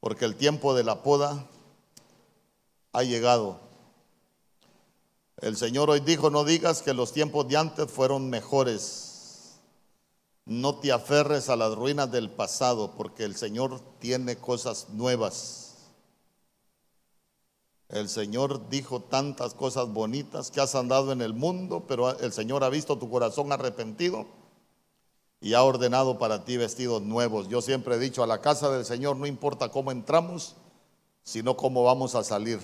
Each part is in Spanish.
porque el tiempo de la poda ha llegado. El Señor hoy dijo, no digas que los tiempos de antes fueron mejores. No te aferres a las ruinas del pasado, porque el Señor tiene cosas nuevas. El Señor dijo tantas cosas bonitas que has andado en el mundo, pero el Señor ha visto tu corazón arrepentido y ha ordenado para ti vestidos nuevos. Yo siempre he dicho, a la casa del Señor no importa cómo entramos, sino cómo vamos a salir.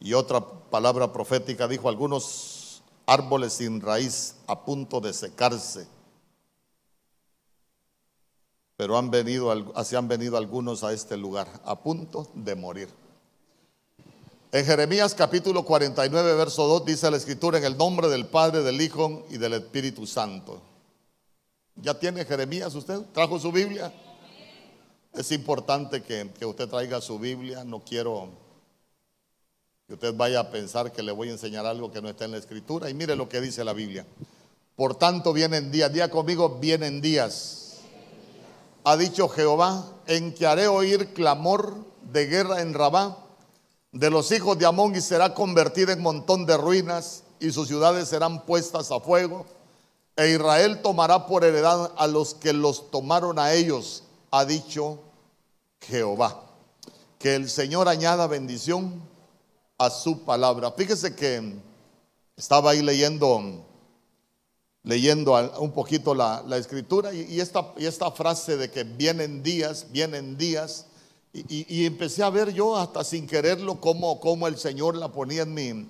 Y otra palabra profética dijo, algunos árboles sin raíz a punto de secarse pero han venido, así han venido algunos a este lugar, a punto de morir. En Jeremías capítulo 49, verso 2 dice la escritura, en el nombre del Padre, del Hijo y del Espíritu Santo. ¿Ya tiene Jeremías usted? ¿Trajo su Biblia? Es importante que, que usted traiga su Biblia. No quiero que usted vaya a pensar que le voy a enseñar algo que no está en la escritura. Y mire lo que dice la Biblia. Por tanto, vienen días, día conmigo, vienen días ha dicho Jehová, en que haré oír clamor de guerra en Rabá de los hijos de Amón y será convertida en montón de ruinas y sus ciudades serán puestas a fuego. E Israel tomará por heredad a los que los tomaron a ellos, ha dicho Jehová. Que el Señor añada bendición a su palabra. Fíjese que estaba ahí leyendo leyendo un poquito la, escritura y, esta, y, esta, frase de que vienen días, vienen días, y, empecé a ver yo hasta sin quererlo cómo, cómo, el Señor la ponía en mi,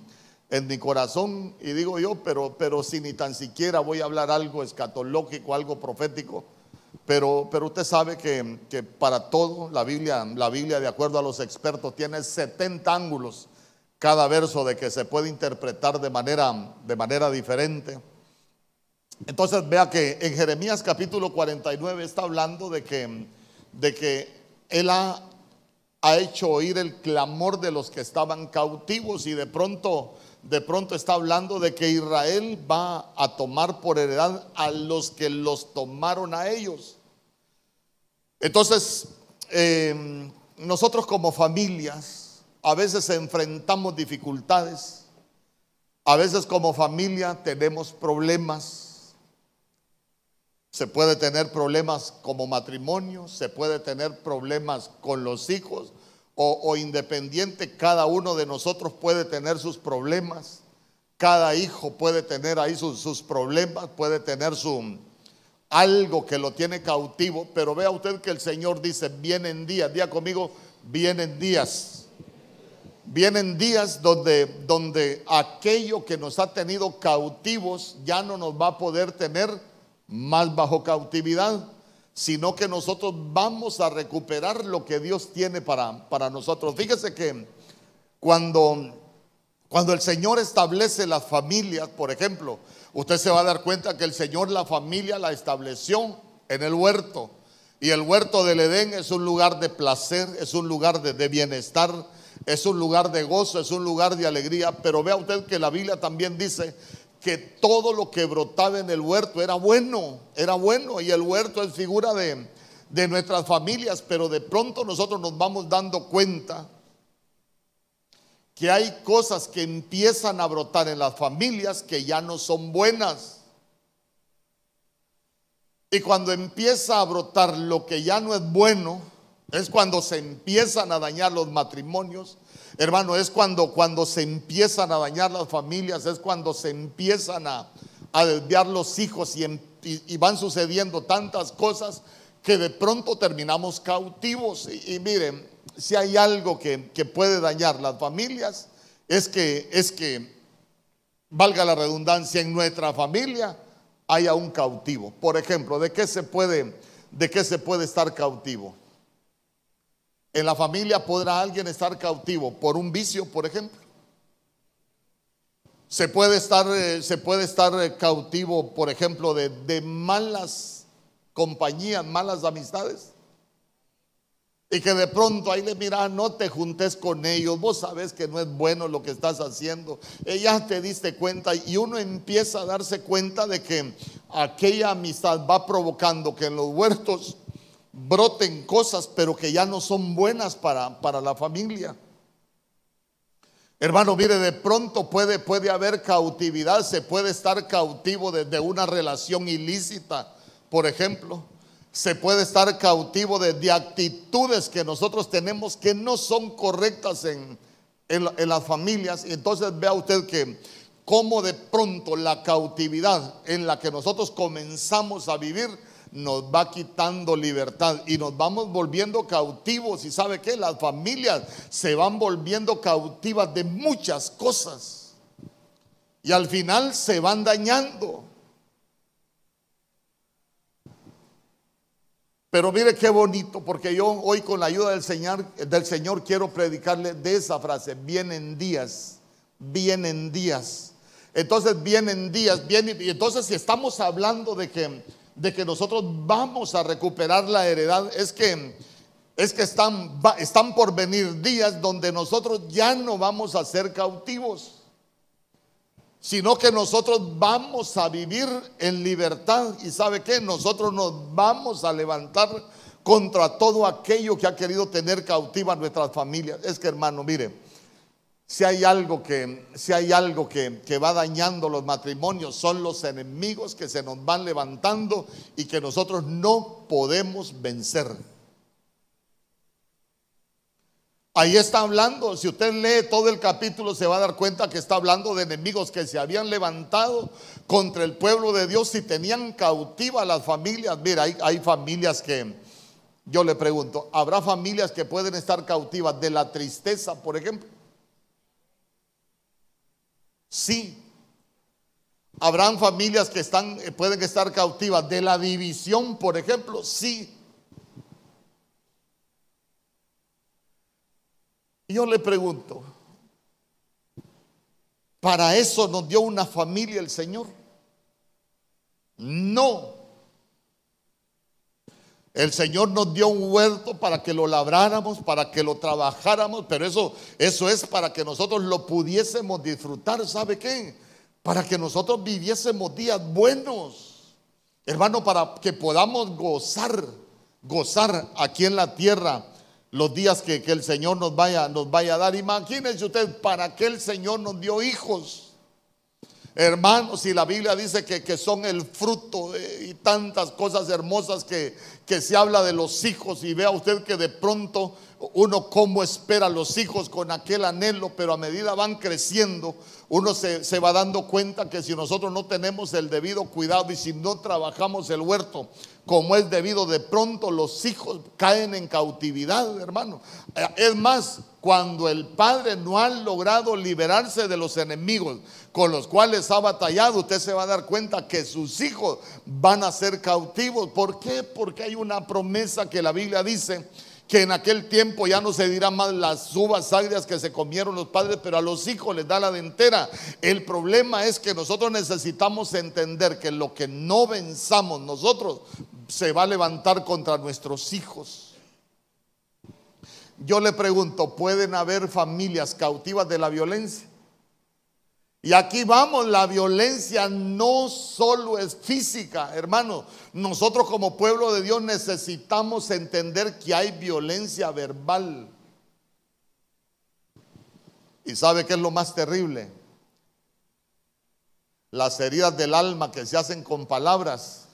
en mi corazón y digo yo, pero, pero si ni tan siquiera voy a hablar algo escatológico, algo profético, pero, pero usted sabe que, que para todo la Biblia, la Biblia de acuerdo a los expertos tiene 70 ángulos cada verso de que se puede interpretar de manera, de manera diferente. Entonces vea que en Jeremías capítulo 49 está hablando de que, de que él ha, ha, hecho oír el clamor de los que estaban cautivos y de pronto, de pronto está hablando de que Israel va a tomar por heredad a los que los tomaron a ellos. Entonces, em, nosotros como familias a veces enfrentamos dificultades, a veces como familia tenemos problemas se puede tener problemas como matrimonio, se puede tener problemas con los hijos o, independiente, cada uno de nosotros puede tener sus problemas. Cada hijo puede tener ahí sus, sus problemas, puede tener su, algo que lo tiene cautivo, pero vea usted que el Señor dice, vienen días, día conmigo, vienen días. Vienen días donde, donde aquello que nos ha tenido cautivos ya no nos va a poder tener más bajo cautividad, sino que nosotros vamos a recuperar lo que Dios tiene para, para nosotros. Fíjese que cuando, cuando el Señor establece las familias, por ejemplo, usted se va a dar cuenta que el Señor la familia la estableció en el huerto. Y el huerto del Edén es un lugar de placer, es un lugar de, de bienestar, es un lugar de gozo, es un lugar de alegría. Pero vea usted que la Biblia también dice que todo lo que brotaba en el huerto era bueno, era bueno, y el huerto es figura de, de nuestras familias, pero de pronto nosotros nos vamos dando cuenta que hay cosas que empiezan a brotar en las familias que ya no son buenas. Y cuando empieza a brotar lo que ya no es bueno, es cuando se empiezan a dañar los matrimonios, Hermano, es cuando, cuando se empiezan a dañar las familias, es cuando se empiezan a, desviar los hijos y, van sucediendo tantas cosas que de pronto terminamos cautivos. Y, miren, si hay algo que, puede dañar las familias, es que, es que, valga la redundancia, en nuestra familia haya un cautivo. Por ejemplo, ¿de qué se puede, de qué se puede estar cautivo? En la familia podrá alguien estar cautivo por un vicio, por ejemplo. Se puede estar, eh, se puede estar eh, cautivo, por ejemplo, de, malas compañías, malas amistades. Y que de pronto ahí le mira, no te juntes con ellos, vos sabes que no es bueno lo que estás haciendo. ya te diste cuenta y uno empieza a darse cuenta de que aquella amistad va provocando que en los huertos broten cosas, pero que ya no son buenas para, para la familia. Hermano, mire, de pronto puede, puede haber cautividad, se puede estar cautivo de una relación ilícita, por ejemplo se puede estar cautivo de, actitudes que nosotros tenemos que no son correctas en, en, las familias. Y entonces vea usted que cómo de pronto la cautividad en la que nosotros comenzamos a vivir nos va quitando libertad y nos vamos volviendo cautivos. Y sabe que las familias se van volviendo cautivas de muchas cosas. Y al final se van dañando. Pero mire qué bonito, porque yo hoy con la ayuda del Señor, del Señor quiero predicarle de esa frase, vienen días, vienen días. Entonces vienen días, vienen, y entonces si estamos hablando de que, de que nosotros vamos a recuperar la heredad, es que, es que están, están por venir días donde nosotros ya no vamos a ser cautivos sino que nosotros vamos a vivir en libertad y sabe que nosotros nos vamos a levantar contra todo aquello que ha querido tener cautiva a nuestras familias. Es que hermano, mire, si hay algo que, si hay algo que, que va dañando los matrimonios, son los enemigos que se nos van levantando y que nosotros no podemos vencer. Ahí está hablando, si usted lee todo el capítulo se va a dar cuenta que está hablando de enemigos que se habían levantado contra el pueblo de Dios y tenían cautiva a las familias. Mira, hay, hay familias que, yo le pregunto, ¿habrá familias que pueden estar cautivas de la tristeza, por ejemplo? Sí. ¿Habrán familias que están, pueden estar cautivas de la división, por ejemplo? Sí. Yo le pregunto, ¿para eso nos dio una familia el Señor? No. El Señor nos dio un huerto para que lo labráramos, para que lo trabajáramos, pero eso, eso es para que nosotros lo pudiésemos disfrutar. ¿Sabe qué? Para que nosotros viviésemos días buenos. Hermano, para que podamos gozar, gozar aquí en la tierra los días que, el Señor nos vaya, nos vaya a dar. Imagínense usted, ¿para qué el Señor nos dio hijos? Hermanos, y la Biblia dice que, que son el fruto y tantas cosas hermosas que, que se habla de los hijos. Y vea usted que de pronto uno como espera a los hijos con aquel anhelo, pero a medida van creciendo, uno se, se, va dando cuenta que si nosotros no tenemos el debido cuidado y si no trabajamos el huerto como es debido, de pronto los hijos caen en cautividad, hermano. Es más, cuando el padre no ha logrado liberarse de los enemigos con los cuales ha batallado, usted se va a dar cuenta que sus hijos van a ser cautivos. ¿Por qué? Porque hay una promesa que la Biblia dice que en aquel tiempo ya no se dirán más las uvas agrias que se comieron los padres, pero a los hijos les da la dentera. El problema es que nosotros necesitamos entender que lo que no venzamos nosotros se va a levantar contra nuestros hijos. Yo le pregunto, ¿pueden haber familias cautivas de la violencia? Y aquí vamos, la violencia no solo es física, hermano. Nosotros como pueblo de Dios necesitamos entender que hay violencia verbal. ¿Y sabe qué es lo más terrible? Las heridas del alma que se hacen con palabras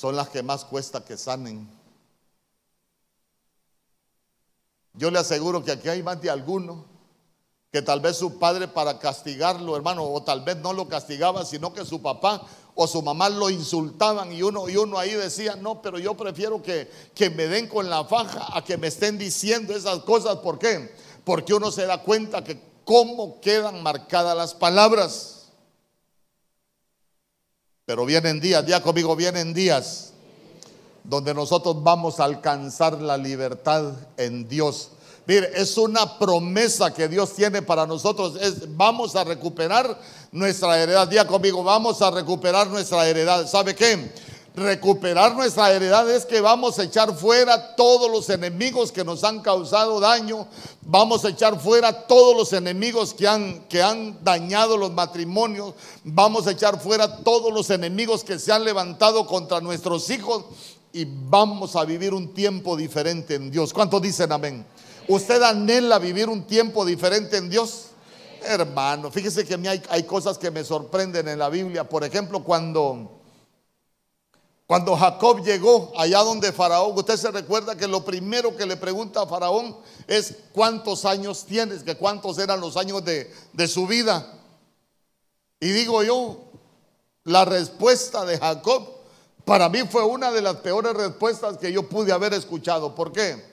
son las que más cuesta que sanen. Yo le aseguro que aquí hay más de alguno que tal vez su padre para castigarlo, hermano, o tal vez no lo castigaba, sino que su papá o su mamá lo insultaban y uno, y uno ahí decía, no, pero yo prefiero que, que me den con la faja a que me estén diciendo esas cosas. ¿Por qué? Porque uno se da cuenta que cómo quedan marcadas las palabras. Pero vienen días, ya conmigo, vienen días donde nosotros vamos a alcanzar la libertad en Dios Mire, es una promesa que Dios tiene para nosotros. Es, vamos a recuperar nuestra heredad. Día conmigo, vamos a recuperar nuestra heredad. ¿Sabe qué? Recuperar nuestra heredad es que vamos a echar fuera todos los enemigos que nos han causado daño, vamos a echar fuera todos los enemigos que han, que han dañado los matrimonios, vamos a echar fuera todos los enemigos que se han levantado contra nuestros hijos y vamos a vivir un tiempo diferente en Dios. ¿Cuántos dicen amén? ¿Usted anhela vivir un tiempo diferente en Dios? Hermano, fíjese que a mí hay, hay cosas que me sorprenden en la Biblia. Por ejemplo, cuando cuando Jacob llegó allá donde Faraón, usted se recuerda que lo primero que le pregunta a Faraón es cuántos años tienes, que cuántos eran los años de, de su vida. Y digo yo, la respuesta de Jacob para mí fue una de las peores respuestas que yo pude haber escuchado. ¿Por qué?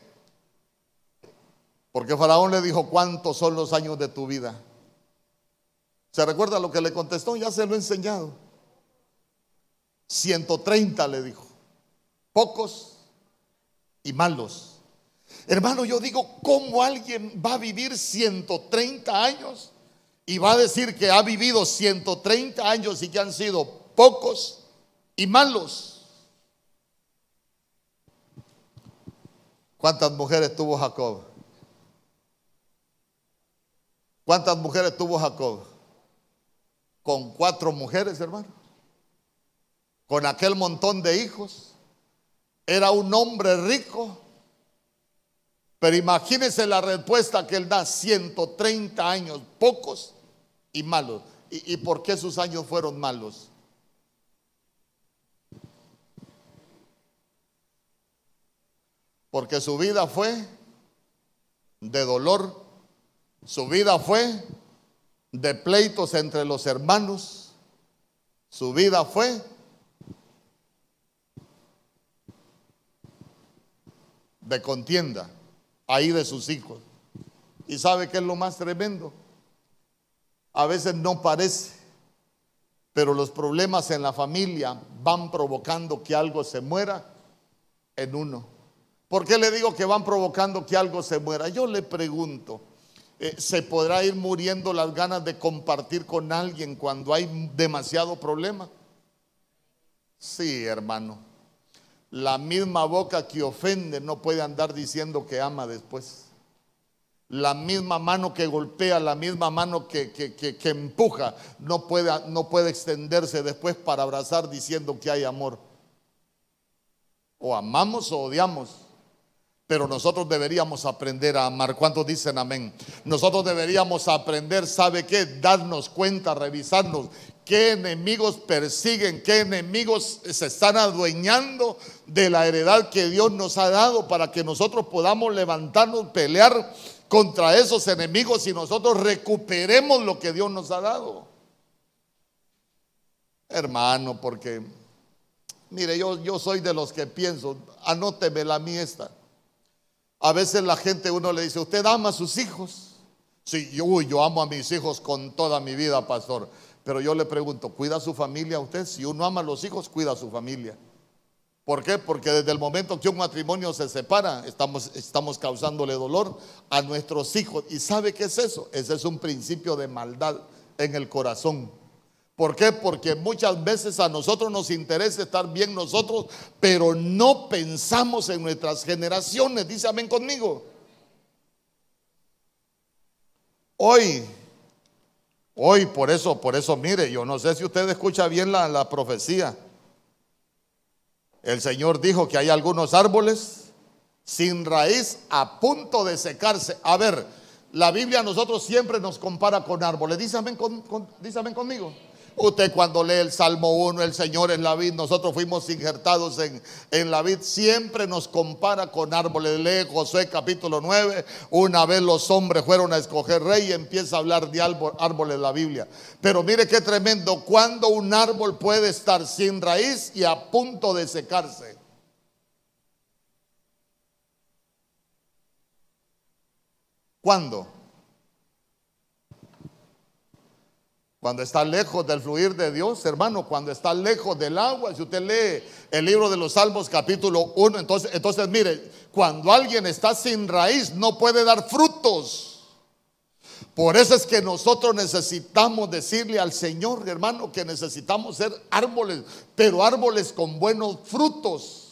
Porque Faraón le dijo, ¿cuántos son los años de tu vida? ¿Se recuerda lo que le contestó? Ya se lo he enseñado. 130 le dijo. Pocos y malos. Hermano, yo digo, ¿cómo alguien va a vivir 130 años y va a decir que ha vivido 130 años y que han sido pocos y malos? ¿Cuántas mujeres tuvo Jacob? ¿Cuántas mujeres tuvo Jacob? Con cuatro mujeres, hermano con aquel montón de hijos. Era un hombre rico. Pero imagínense la respuesta que él da, 130 años, pocos y malos. ¿Y, ¿Y, por qué sus años fueron malos? Porque su vida fue de dolor, su vida fue de pleitos entre los hermanos, su vida fue de contienda ahí de sus hijos. ¿Y sabe qué es lo más tremendo? A veces no parece, pero los problemas en la familia van provocando que algo se muera en uno. ¿Por qué le digo que van provocando que algo se muera? Yo le pregunto, eh, ¿se podrá ir muriendo las ganas de compartir con alguien cuando hay demasiado problema? Sí, hermano. La misma boca que ofende no puede andar diciendo que ama después. La misma mano que golpea, la misma mano que, que, empuja, no puede, no puede extenderse después para abrazar diciendo que hay amor. O amamos o odiamos. Pero nosotros deberíamos aprender a amar. ¿Cuántos dicen amén? Nosotros deberíamos aprender, ¿sabe qué? Darnos cuenta, revisarnos qué enemigos persiguen, qué enemigos se están adueñando de la heredad que Dios nos ha dado para que nosotros podamos levantarnos, pelear contra esos enemigos y nosotros recuperemos lo que Dios nos ha dado. Hermano, porque, mire, yo, yo soy de los que pienso, anóteme la mí esta. A veces la gente, uno le dice, ¿usted ama a sus hijos? Sí, yo, yo amo a mis hijos con toda mi vida, pastor. Pero yo le pregunto, ¿cuida a su familia usted? Si uno ama a los hijos, cuida a su familia. ¿Por qué? Porque desde el momento que un matrimonio se separa, estamos, estamos causándole dolor a nuestros hijos. ¿Y sabe qué es eso? Ese es un principio de maldad en el corazón. ¿Por qué? Porque muchas veces a nosotros nos interesa estar bien nosotros, pero no pensamos en nuestras generaciones. Dice amén conmigo. Hoy, hoy, por eso, por eso, mire, yo no sé si usted escucha bien la, profecía. El Señor dijo que hay algunos árboles sin raíz a punto de secarse. A ver, la Biblia a nosotros siempre nos compara con árboles. Dísame, con, conmigo. Usted cuando lee el Salmo 1, el Señor es la vid, nosotros fuimos injertados en, en la vid, siempre nos compara con árboles. Lee Josué capítulo 9, una vez los hombres fueron a escoger rey y empieza a hablar de árboles en la Biblia. Pero mire qué tremendo, cuando un árbol puede estar sin raíz y a punto de secarse. ¿Cuándo? Cuando está lejos del fluir de Dios, hermano, cuando está lejos del agua, si usted lee el libro de los Salmos capítulo 1, entonces, entonces mire, cuando alguien está sin raíz no puede dar frutos. Por eso es que nosotros necesitamos decirle al Señor, hermano, que necesitamos ser árboles, pero árboles con buenos frutos.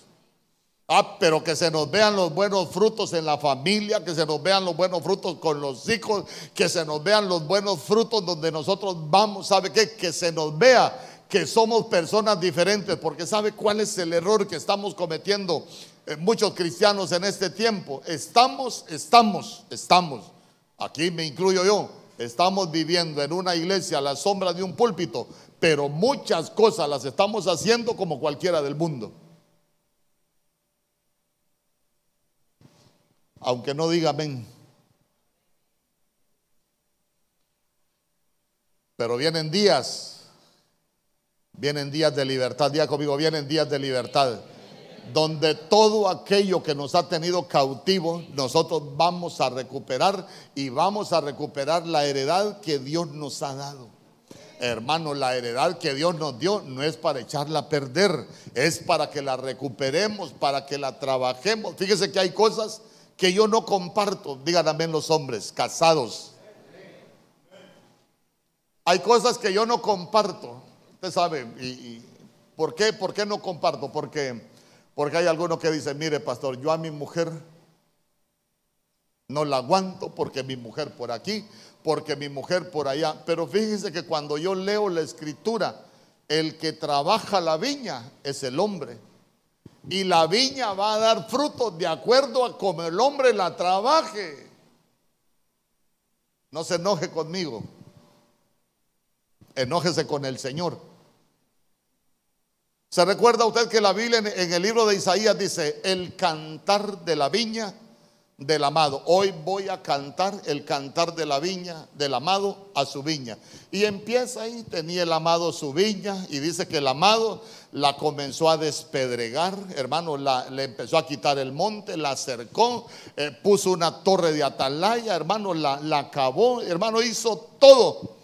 Ah, pero que se nos vean los buenos frutos en la familia, que se nos vean los buenos frutos con los hijos, que se nos vean los buenos frutos donde nosotros vamos, ¿sabe qué? Que se nos vea que somos personas diferentes, porque ¿sabe cuál es el error que estamos cometiendo eh, muchos cristianos en este tiempo? Estamos, estamos, estamos, aquí me incluyo yo, estamos viviendo en una iglesia a la sombra de un púlpito, pero muchas cosas las estamos haciendo como cualquiera del mundo. Aunque no diga amén. Pero vienen días, vienen días de libertad, día conmigo, vienen días de libertad, donde todo aquello que nos ha tenido cautivo, nosotros vamos a recuperar y vamos a recuperar la heredad que Dios nos ha dado. Hermano, la heredad que Dios nos dio no es para echarla a perder, es para que la recuperemos, para que la trabajemos. Fíjese que hay cosas que yo no comparto, digan también los hombres, casados. Hay cosas que yo no comparto. Usted sabe, y, ¿por qué? ¿Por qué no comparto? Porque, porque hay algunos que dicen, mire pastor, yo a mi mujer no la aguanto porque mi mujer por aquí, porque mi mujer por allá. Pero fíjense que cuando yo leo la escritura, el que trabaja la viña es el hombre y la viña va a dar frutos de acuerdo a como el hombre la trabaje. No se enoje conmigo. Enójese con el Señor. ¿Se recuerda usted que la Biblia en el libro de Isaías dice, el cantar de la viña del amado. Hoy voy a cantar el cantar de la viña, del amado a su viña. Y empieza ahí, tenía el amado su viña y dice que el amado la comenzó a despedregar, hermano, la, le empezó a quitar el monte, la acercó, eh, puso una torre de atalaya, hermano, la, la acabó, hermano, hizo todo.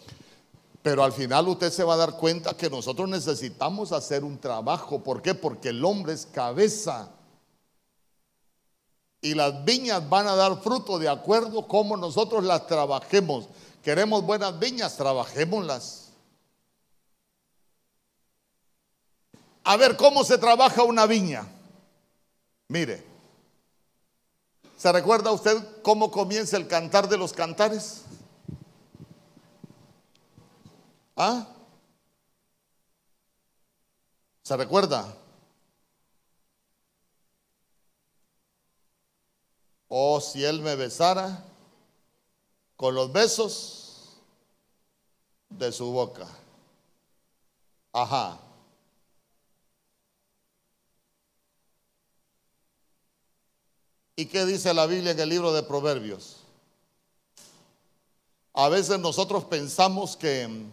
Pero al final usted se va a dar cuenta que nosotros necesitamos hacer un trabajo. ¿Por qué? Porque el hombre es cabeza y las viñas van a dar fruto de acuerdo como nosotros las trabajemos. Queremos buenas viñas, trabajémoslas. A ver, ¿cómo se trabaja una viña? Mire, ¿se recuerda usted cómo comienza el cantar de los cantares? ¿Ah? ¿Se recuerda? Oh, si él me besara con los besos de su boca. Ajá. ¿Y qué dice la Biblia en el libro de Proverbios? A veces nosotros pensamos que,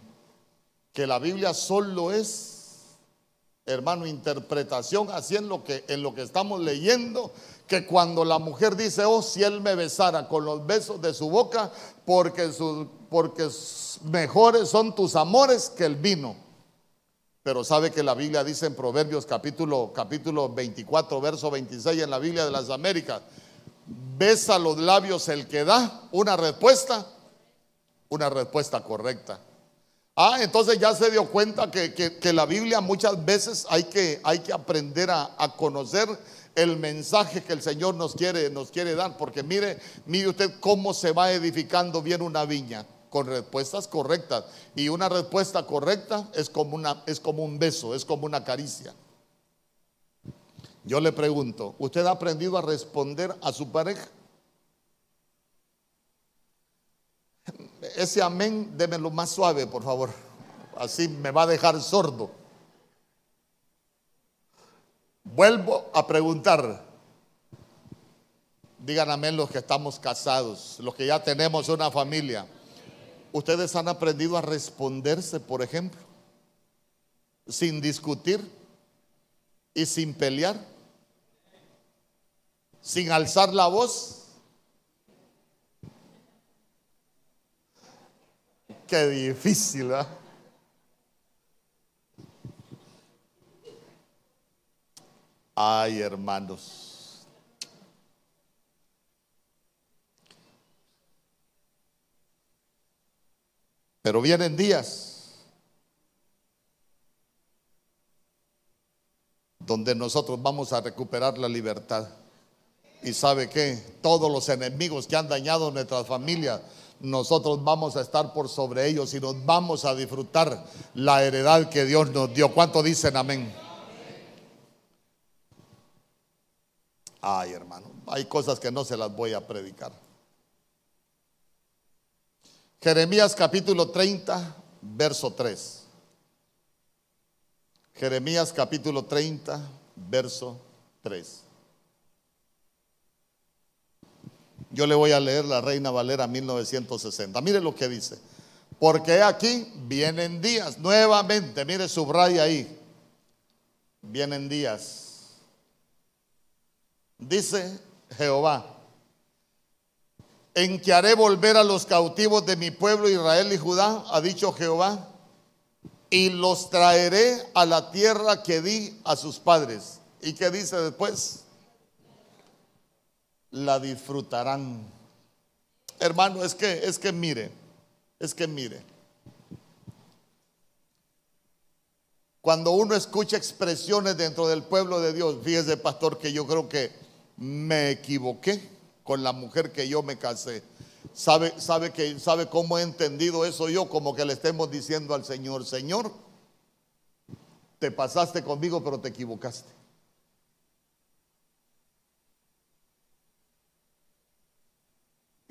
que la Biblia solo es hermano, interpretación, así en lo que, en lo que estamos leyendo, que cuando la mujer dice, oh, si él me besara con los besos de su boca, porque, porque mejores son tus amores que el vino. Pero sabe que la Biblia dice en Proverbios capítulo, capítulo 24, verso 26 en la Biblia de las Américas, besa los labios el que da una respuesta, una respuesta correcta. Ah, entonces ya se dio cuenta que, la Biblia muchas veces hay que, hay que aprender a, conocer el mensaje que el Señor nos quiere, nos quiere dar. Porque mire, mire usted cómo se va edificando bien una viña con respuestas correctas. Y una respuesta correcta es como, una, es como un beso, es como una caricia. Yo le pregunto, ¿usted ha aprendido a responder a su pareja? Ese amén, démelo más suave, por favor. Así me va a dejar sordo. Vuelvo a preguntar. Digan amén los que estamos casados, los que ya tenemos una familia. ¿Ustedes han aprendido a responderse, por ejemplo? Sin discutir y sin pelear. Sin alzar la voz Qué difícil, ¿verdad? Ay, hermanos. Pero vienen días donde nosotros vamos a recuperar la libertad. Y sabe que todos los enemigos que han dañado nuestras familias, nosotros vamos a estar por sobre ellos y nos vamos a disfrutar la heredad que Dios nos dio. ¿Cuánto dicen amén? Ay, hermano, hay cosas que no se las voy a predicar. Jeremías capítulo 30, verso 3. Jeremías capítulo 30, verso 3. Yo le voy a leer la Reina Valera 1960. Mire lo que dice. Porque aquí vienen días, nuevamente, mire, subraya ahí. Vienen días. Dice Jehová, en que haré volver a los cautivos de mi pueblo Israel y Judá, ha dicho Jehová, y los traeré a la tierra que di a sus padres. ¿Y qué dice después? La disfrutarán. Hermano, es que, es que mire, es que mire. Cuando uno escucha expresiones dentro del pueblo de Dios, fíjese pastor que yo creo que me equivoqué con la mujer que yo me casé. ¿Sabe, sabe, que, ¿Sabe cómo he entendido eso yo? Como que le estemos diciendo al Señor, Señor, te pasaste conmigo pero te equivocaste.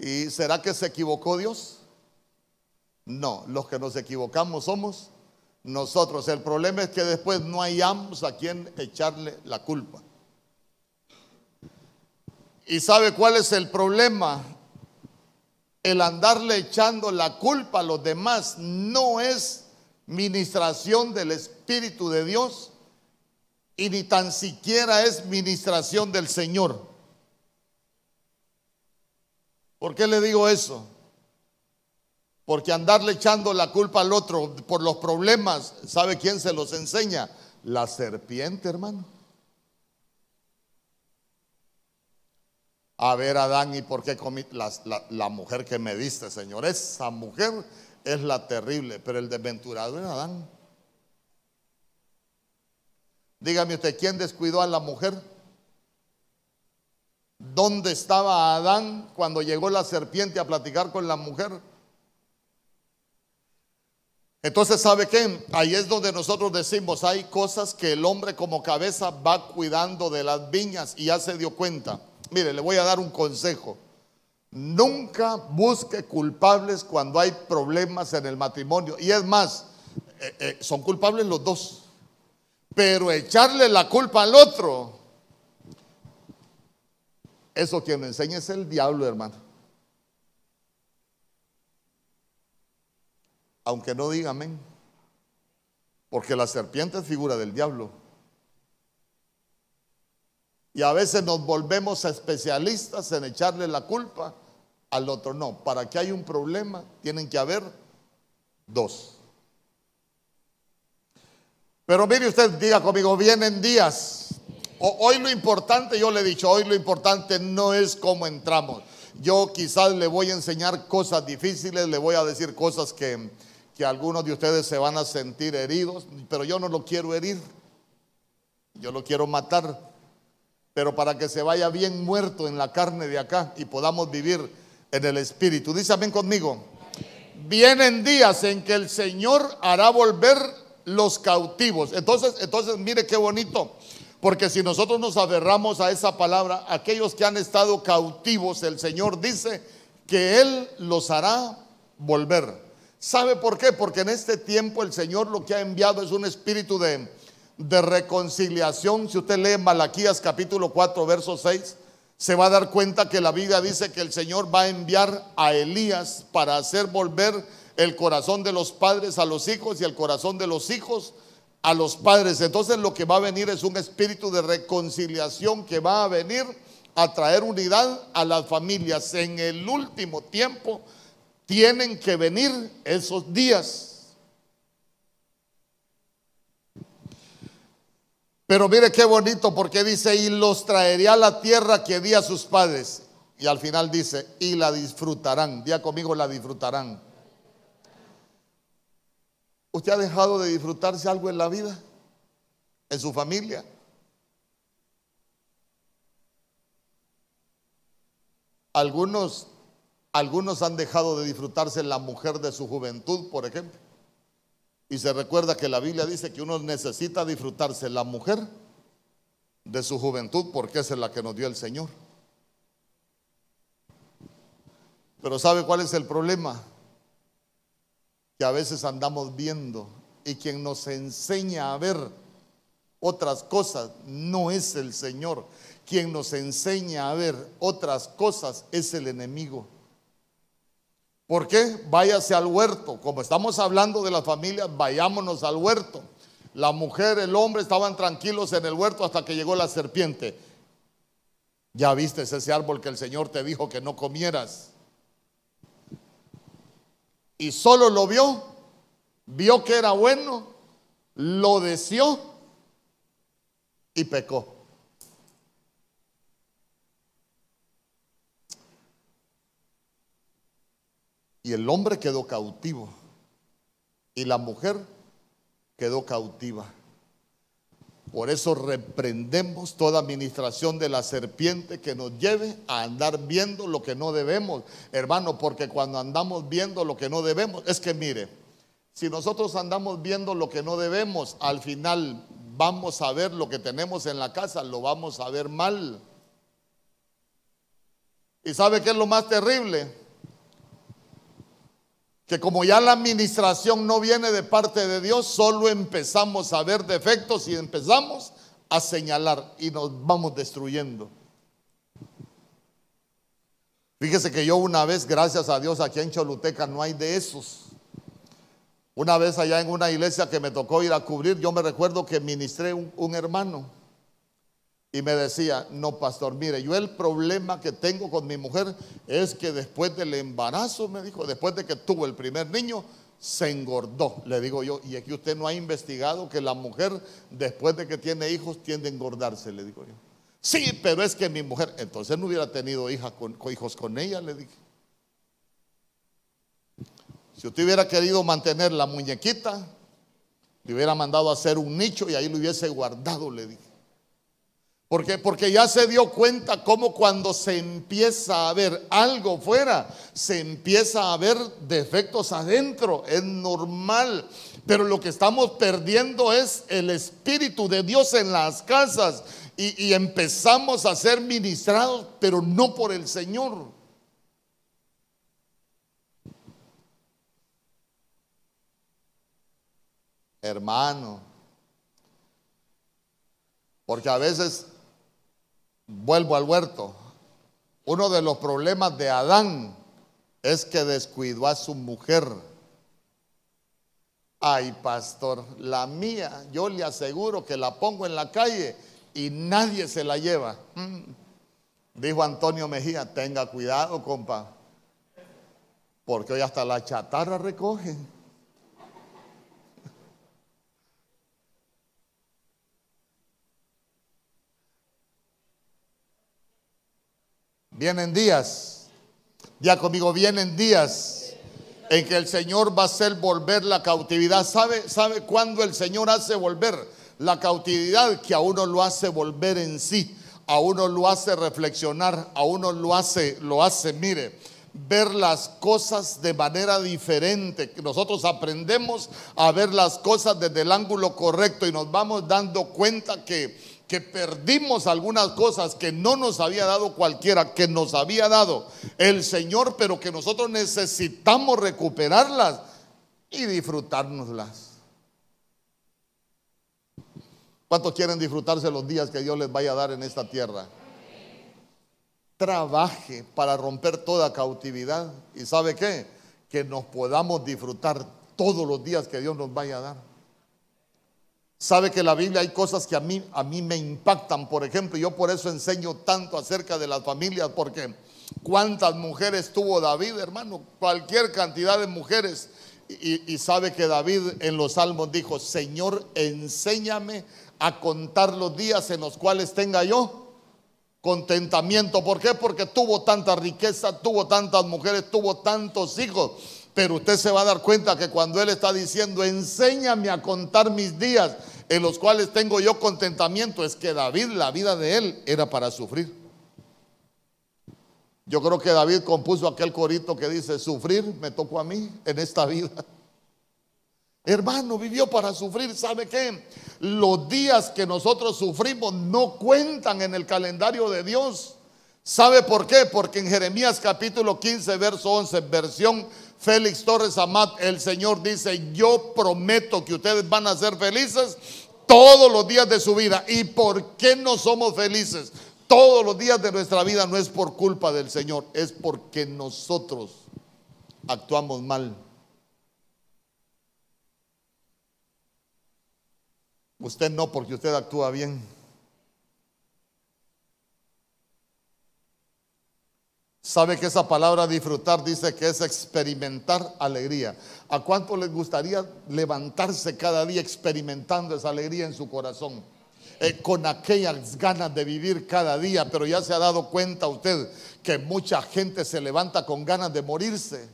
¿Y será que se equivocó Dios? No, los que nos equivocamos somos nosotros. El problema es que después no hayamos a quien echarle la culpa. ¿Y sabe cuál es el problema? El andarle echando la culpa a los demás no es ministración del Espíritu de Dios y ni tan siquiera es ministración del Señor. ¿Por qué le digo eso? Porque andarle echando la culpa al otro por los problemas, ¿sabe quién se los enseña? La serpiente, hermano. A ver, Adán, ¿y por qué comí la, la, mujer que me diste, Señor? Esa mujer es la terrible, pero el desventurado era Adán. Dígame usted, ¿quién descuidó a la mujer? ¿Dónde estaba Adán cuando llegó la serpiente a platicar con la mujer? Entonces, ¿sabe qué? Ahí es donde nosotros decimos, hay cosas que el hombre como cabeza va cuidando de las viñas y ya se dio cuenta. Mire, le voy a dar un consejo. Nunca busque culpables cuando hay problemas en el matrimonio. Y es más, eh, eh, son culpables los dos. Pero echarle la culpa al otro eso quien me enseña es el diablo, hermano. Aunque no diga amén. Porque la serpiente es figura del diablo. Y a veces nos volvemos especialistas en echarle la culpa al otro. No, para que haya un problema tienen que haber dos. Pero mire usted, diga conmigo, vienen días Hoy lo importante, yo le he dicho, hoy lo importante no es cómo entramos. Yo quizás le voy a enseñar cosas difíciles, le voy a decir cosas que, que algunos de ustedes se van a sentir heridos, pero yo no lo quiero herir, yo lo quiero matar, pero para que se vaya bien muerto en la carne de acá y podamos vivir en el espíritu. Dice amén conmigo. Vienen días en que el Señor hará volver los cautivos. Entonces, entonces mire qué bonito. Porque si nosotros nos aferramos a esa palabra, aquellos que han estado cautivos, el Señor dice que Él los hará volver. ¿Sabe por qué? Porque en este tiempo el Señor lo que ha enviado es un espíritu de, reconciliación. Si usted lee Malaquías capítulo 4, verso 6, se va a dar cuenta que la Biblia dice que el Señor va a enviar a Elías para hacer volver el corazón de los padres a los hijos y el corazón de los hijos a los padres. Entonces lo que va a venir es un espíritu de reconciliación que va a venir a traer unidad a las familias. En el último tiempo tienen que venir esos días. Pero mire qué bonito porque dice, y los traería a la tierra que di a sus padres. Y al final dice, y la disfrutarán. Día conmigo, la disfrutarán. ¿Usted ha dejado de disfrutarse algo en la vida? ¿En su familia? Algunos, algunos han dejado de disfrutarse la mujer de su juventud, por ejemplo. Y se recuerda que la Biblia dice que uno necesita disfrutarse la mujer de su juventud porque es la que nos dio el Señor. Pero ¿sabe cuál es el problema? Que a veces andamos viendo y quien nos enseña a ver otras cosas no es el Señor. Quien nos enseña a ver otras cosas es el enemigo. ¿Por qué? Váyase al huerto. Como estamos hablando de las familias, vayámonos al huerto. La mujer, el hombre estaban tranquilos en el huerto hasta que llegó la serpiente. Ya viste ese árbol que el Señor te dijo que no comieras. Y solo lo vio, vio que era bueno, lo deseó y pecó. Y el hombre quedó cautivo. Y la mujer quedó cautiva. Por eso reprendemos toda administración de la serpiente que nos lleve a andar viendo lo que no debemos, hermano, porque cuando andamos viendo lo que no debemos, es que mire, si nosotros andamos viendo lo que no debemos, al final vamos a ver lo que tenemos en la casa, lo vamos a ver mal. ¿Y sabe qué es lo más terrible? Que como ya la administración no viene de parte de Dios, solo empezamos a ver defectos y empezamos a señalar y nos vamos destruyendo. Fíjese que yo una vez, gracias a Dios, aquí en Choluteca no hay de esos. Una vez allá en una iglesia que me tocó ir a cubrir, yo me recuerdo que ministré un, un hermano y me decía, no, pastor, mire, yo el problema que tengo con mi mujer es que después del embarazo, me dijo, después de que tuvo el primer niño, se engordó. Le digo yo, y que usted no ha investigado que la mujer después de que tiene hijos tiende a engordarse, le digo yo. Sí, pero es que mi mujer, entonces no hubiera tenido hija hijos con ella, le dije. Si usted hubiera querido mantener la muñequita, le hubiera mandado a hacer un nicho y ahí lo hubiese guardado, le dije. Porque, porque ya se dio cuenta cómo cuando se empieza a ver algo fuera, se empieza a ver defectos adentro. Es normal. Pero lo que estamos perdiendo es el Espíritu de Dios en las casas. Y empezamos a ser ministrados, pero no por el Señor. Hermano. Porque a veces Vuelvo al huerto. Uno de los problemas de Adán es que descuidó a su mujer. Ay, pastor, la mía, yo le aseguro que la pongo en la calle y nadie se la lleva. Mm. Dijo Antonio Mejía, tenga cuidado, compa, porque hoy hasta la chatarra recogen. Vienen días, ya conmigo, vienen días en que el Señor va a hacer volver la cautividad. ¿Sabe, sabe cuándo el Señor hace volver la cautividad? Que a uno lo hace volver en sí, a uno lo hace reflexionar, a uno lo hace, lo hace, mire, ver las cosas de manera diferente. Nosotros aprendemos a ver las cosas desde el ángulo correcto y nos vamos dando cuenta que que perdimos algunas cosas que no nos había dado cualquiera, que nos había dado el Señor, pero que nosotros necesitamos recuperarlas y disfrutárnoslas. ¿Cuántos quieren disfrutarse los días que Dios les vaya a dar en esta tierra? Trabaje para romper toda cautividad. ¿Y sabe qué? Que nos podamos disfrutar todos los días que Dios nos vaya a dar. Sabe que la Biblia hay cosas que a mí, a mí me impactan. Por ejemplo, yo por eso enseño tanto acerca de las familias, porque cuántas mujeres tuvo David, hermano, cualquier cantidad de mujeres. Y, y sabe que David en los salmos dijo, Señor, enséñame a contar los días en los cuales tenga yo contentamiento. ¿Por qué? Porque tuvo tanta riqueza, tuvo tantas mujeres, tuvo tantos hijos Pero usted se va a dar cuenta que cuando Él está diciendo, enséñame a contar mis días en los cuales tengo yo contentamiento, es que David, la vida de Él era para sufrir. Yo creo que David compuso aquel corito que dice, sufrir me tocó a mí en esta vida. Hermano, vivió para sufrir. ¿Sabe qué? Los días que nosotros sufrimos no cuentan en el calendario de Dios. ¿Sabe por qué? Porque en Jeremías capítulo 15, verso 11, versión Félix Torres Amat, el Señor dice, yo prometo que ustedes van a ser felices todos los días de su vida. ¿Y por qué no somos felices? Todos los días de nuestra vida no es por culpa del Señor, es porque nosotros actuamos mal. Usted no, porque usted actúa bien. Sabe que esa palabra disfrutar dice que es experimentar alegría. ¿A cuánto les gustaría levantarse cada día experimentando esa alegría en su corazón? Eh, con aquellas ganas de vivir cada día, pero ya se ha dado cuenta usted que mucha gente se levanta con ganas de morirse.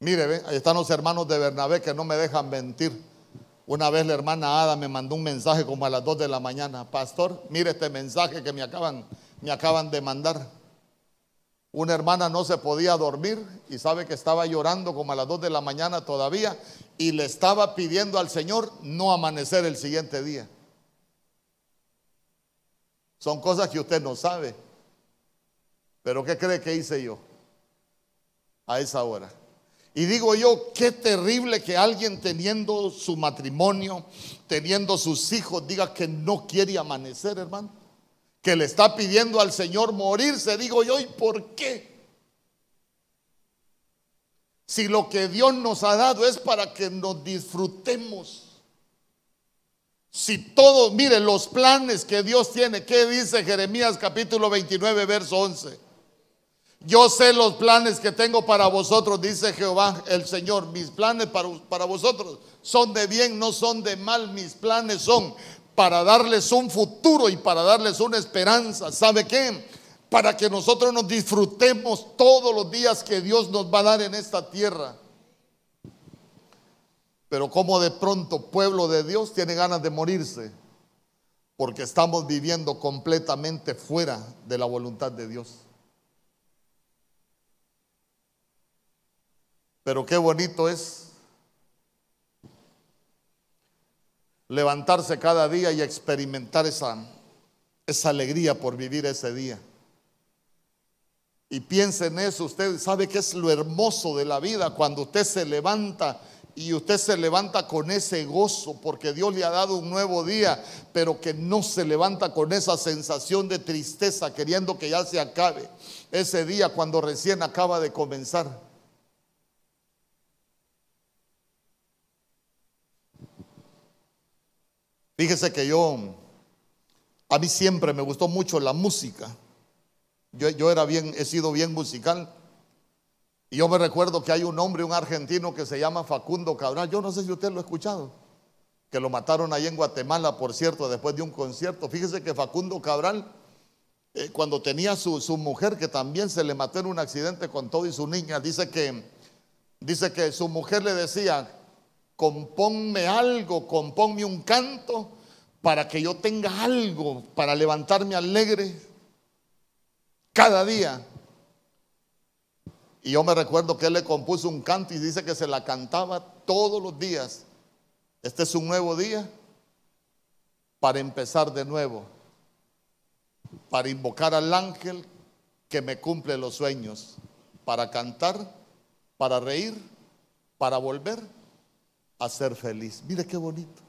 Mire, ahí están los hermanos de Bernabé que no me dejan mentir. Una vez la hermana Ada me mandó un mensaje como a las 2 de la mañana. Pastor, mire este mensaje que me acaban, de mandar. Una hermana no se podía dormir y sabe que estaba llorando como a las 2 de la mañana todavía y le estaba pidiendo al Señor no amanecer el siguiente día. Son cosas que usted no sabe. Pero ¿qué cree que hice yo a esa hora? Y digo yo, qué terrible que alguien teniendo su matrimonio, teniendo sus hijos, diga que no quiere amanecer, hermano. Que le está pidiendo al Señor morirse. Digo yo, ¿y por qué? Si lo que Dios nos ha dado es para que nos disfrutemos. Si todo, mire los planes que Dios tiene, ¿qué dice Jeremías capítulo 29, verso 11? Yo sé los planes que tengo para vosotros, dice Jehová el Señor. Mis planes para, para, vosotros son de bien, no son de mal. Mis planes son para darles un futuro y para darles una esperanza. ¿Sabe qué? Para que nosotros nos disfrutemos todos los días que Dios nos va a dar en esta tierra. Pero como de pronto pueblo de Dios tiene ganas de morirse porque estamos viviendo completamente fuera de la voluntad de Dios. Pero qué bonito es levantarse cada día y experimentar esa, esa alegría por vivir ese día. Y piense en eso, usted sabe que es lo hermoso de la vida cuando usted se levanta y usted se levanta con ese gozo porque Dios le ha dado un nuevo día, pero que no se levanta con esa sensación de tristeza queriendo que ya se acabe ese día cuando recién acaba de comenzar. Fíjese que yo, a mí siempre me gustó mucho la música. Yo, yo, era bien, he sido bien musical. Y yo me recuerdo que hay un hombre, un argentino que se llama Facundo Cabral. Yo no sé si usted lo ha escuchado. Que lo mataron ahí en Guatemala, por cierto, después de un concierto. Fíjese que Facundo Cabral, eh, cuando tenía su, su, mujer, que también se le mató en un accidente con todo y su niña, dice que, dice que su mujer le decía, compónme algo, compónme un canto para que yo tenga algo para levantarme alegre cada día. Y yo me recuerdo que él le compuso un canto y dice que se la cantaba todos los días. Este es un nuevo día para empezar de nuevo, para invocar al ángel que me cumple los sueños, para cantar, para reír, para volver a ser feliz. Mire qué bonito.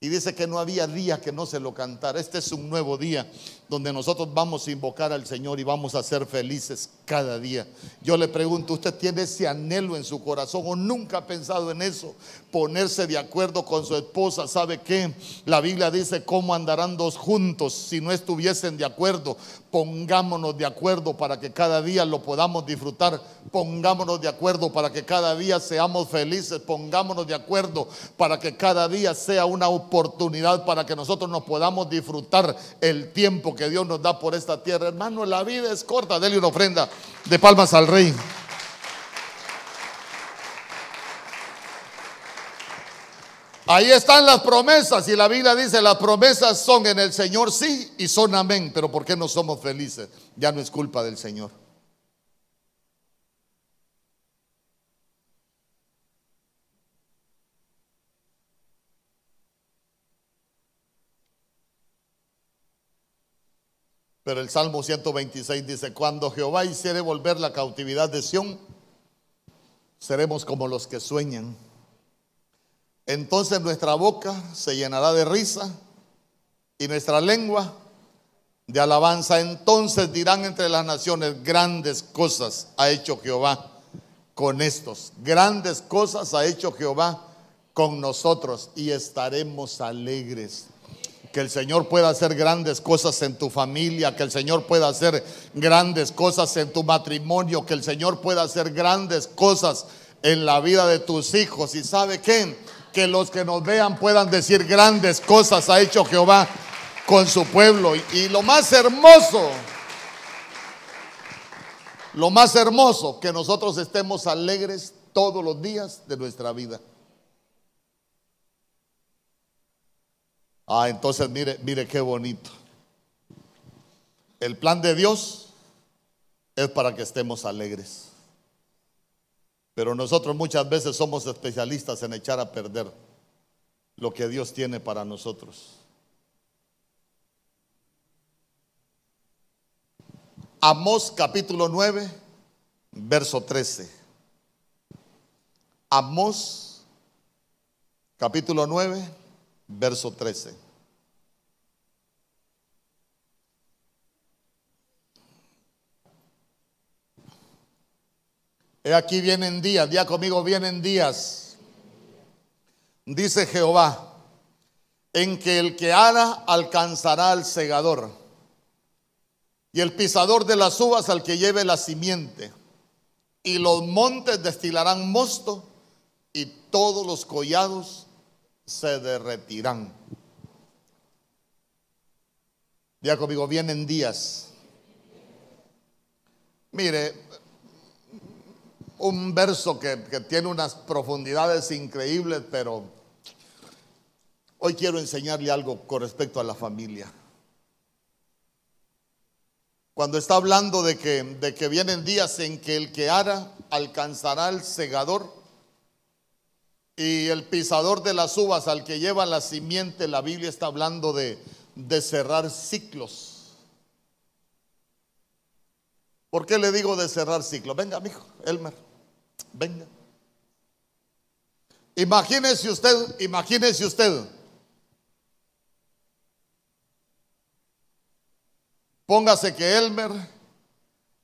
Y dice que no había día que no se lo cantara. Este es un nuevo día donde nosotros vamos a invocar al Señor y vamos a ser felices cada día. Yo le pregunto, ¿usted tiene ese anhelo en su corazón o nunca ha pensado en eso? Ponerse de acuerdo con su esposa. ¿Sabe qué? La Biblia dice, ¿cómo andarán dos juntos si no estuviesen de acuerdo? Pongámonos de acuerdo para que cada día lo podamos disfrutar. Pongámonos de acuerdo para que cada día seamos felices. Pongámonos de acuerdo para que cada día sea una oportunidad para que nosotros nos podamos disfrutar el tiempo que Dios nos da por esta tierra. Hermano, la vida es corta. Dele una ofrenda de palmas al rey. Ahí están las promesas y la Biblia dice, las promesas son en el Señor sí y son amén, pero ¿por qué no somos felices? Ya no es culpa del Señor. Pero el Salmo 126 dice, cuando Jehová hiciere volver la cautividad de Sión, seremos como los que sueñan. Entonces nuestra boca se llenará de risa y nuestra lengua de alabanza. Entonces dirán entre las naciones, grandes cosas ha hecho Jehová con estos. Grandes cosas ha hecho Jehová con nosotros y estaremos alegres. Que el Señor pueda hacer grandes cosas en tu familia, que el Señor pueda hacer grandes cosas en tu matrimonio, que el Señor pueda hacer grandes cosas en la vida de tus hijos. ¿Y sabe qué? Que los que nos vean puedan decir grandes cosas ha hecho Jehová con su pueblo. Y, lo más hermoso, lo más hermoso, que nosotros estemos alegres todos los días de nuestra vida. Ah, entonces mire, mire qué bonito. El plan de Dios es para que estemos alegres. Pero nosotros muchas veces somos especialistas en echar a perder lo que Dios tiene para nosotros. Amós capítulo 9, verso 13. Amós capítulo 9, verso 13. He aquí vienen días, día conmigo vienen días, dice Jehová, en que el que ara alcanzará al segador y el pisador de las uvas al que lleve la simiente y los montes destilarán mosto y todos los collados se derretirán. Ya conmigo, vienen días. Mire, un verso que, que, tiene unas profundidades increíbles, pero hoy quiero enseñarle algo con respecto a la familia. Cuando está hablando de que, de que vienen días en que el que ara alcanzará el segador, y el pisador de las uvas al que lleva la simiente, la Biblia está hablando de, de cerrar ciclos. ¿Por qué le digo de cerrar ciclos? Venga, amigo, Elmer, venga. Imagínese usted, imagínese usted. Póngase que Elmer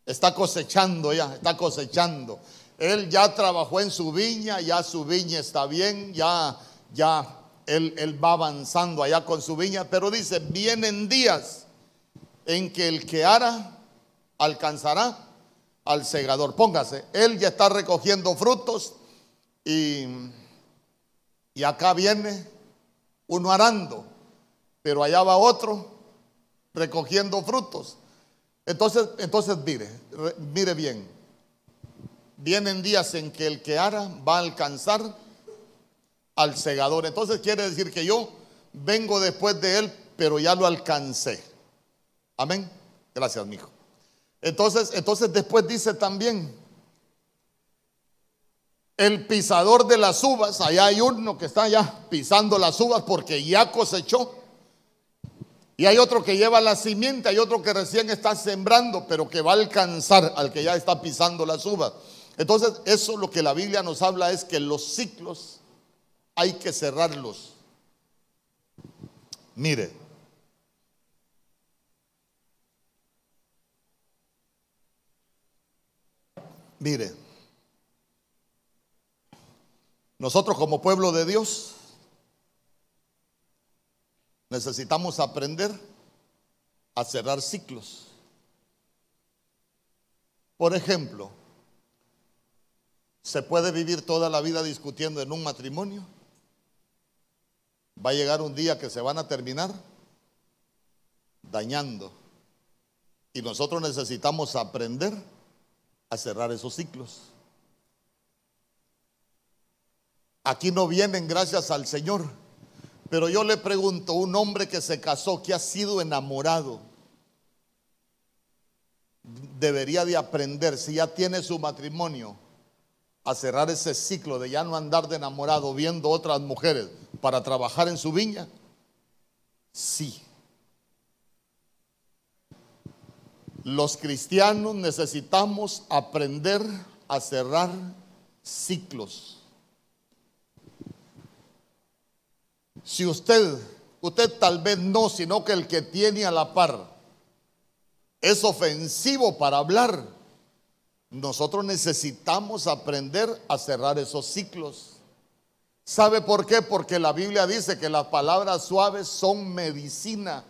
está cosechando ya, está cosechando. Él ya trabajó en su viña, ya su viña está bien, ya, ya él, él va avanzando allá con su viña, pero dice, vienen días en que el que ara alcanzará al segador. Póngase, él ya está recogiendo frutos y, y acá viene uno arando, pero allá va otro recogiendo frutos. Entonces, entonces mire, mire bien. Vienen días en que el que ara va a alcanzar al segador. Entonces quiere decir que yo vengo después de él, pero ya lo alcancé. Amén. Gracias, mi hijo. Entonces, entonces después dice también, el pisador de las uvas, allá hay uno que está ya pisando las uvas porque ya cosechó. Y hay otro que lleva la simiente, hay otro que recién está sembrando, pero que va a alcanzar al que ya está pisando las uvas. Entonces, eso lo que la Biblia nos habla es que los ciclos hay que cerrarlos. Mire, Mire, nosotros como pueblo de Dios necesitamos aprender a cerrar ciclos. Por ejemplo, ¿se puede vivir toda la vida discutiendo en un matrimonio? Va a llegar un día que se van a terminar dañando. Y nosotros necesitamos aprender a cerrar esos ciclos. Aquí no vienen gracias al Señor. Pero yo le pregunto, un hombre que se casó, que ha sido enamorado, debería de aprender, si ya tiene su matrimonio, a cerrar ese ciclo de ya no andar de enamorado viendo otras mujeres para trabajar en su viña? Sí. Los cristianos necesitamos aprender a cerrar ciclos. Si usted, usted tal vez no, sino que el que tiene a la par es ofensivo para hablar, nosotros necesitamos aprender a cerrar esos ciclos. ¿Sabe por qué? Porque la Biblia dice que las palabras suaves son medicina.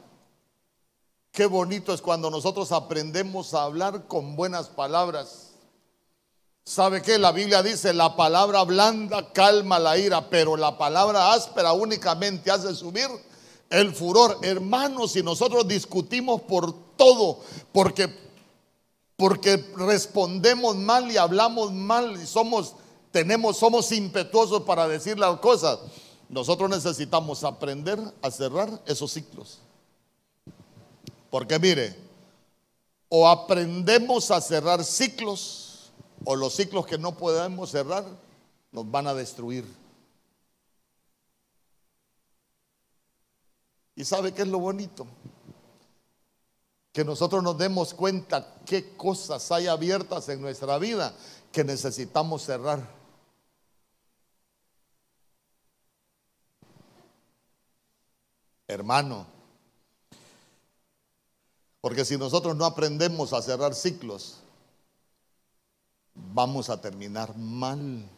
Qué bonito es cuando nosotros aprendemos a hablar con buenas palabras. ¿Sabe qué? La Biblia dice, la palabra blanda calma la ira, pero la palabra áspera únicamente hace subir el furor. Hermanos, si nosotros discutimos por todo, porque, porque respondemos mal y hablamos mal y somos, tenemos, somos impetuosos para decir las cosas, nosotros necesitamos aprender a cerrar esos ciclos. Porque mire, o aprendemos a cerrar ciclos, o los ciclos que no podemos cerrar nos van a destruir. ¿Y sabe qué es lo bonito? Que nosotros nos demos cuenta qué cosas hay abiertas en nuestra vida que necesitamos cerrar. Hermano, porque si nosotros no aprendemos a cerrar ciclos, vamos a terminar mal.